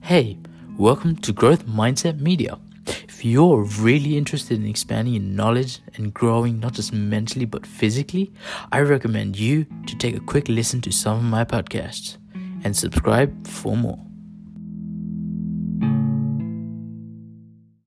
Hey, welcome to Growth Mindset Media. If you're really interested in expanding your knowledge and growing not just mentally but physically, I recommend you to take a quick listen to some of my podcasts and subscribe for more.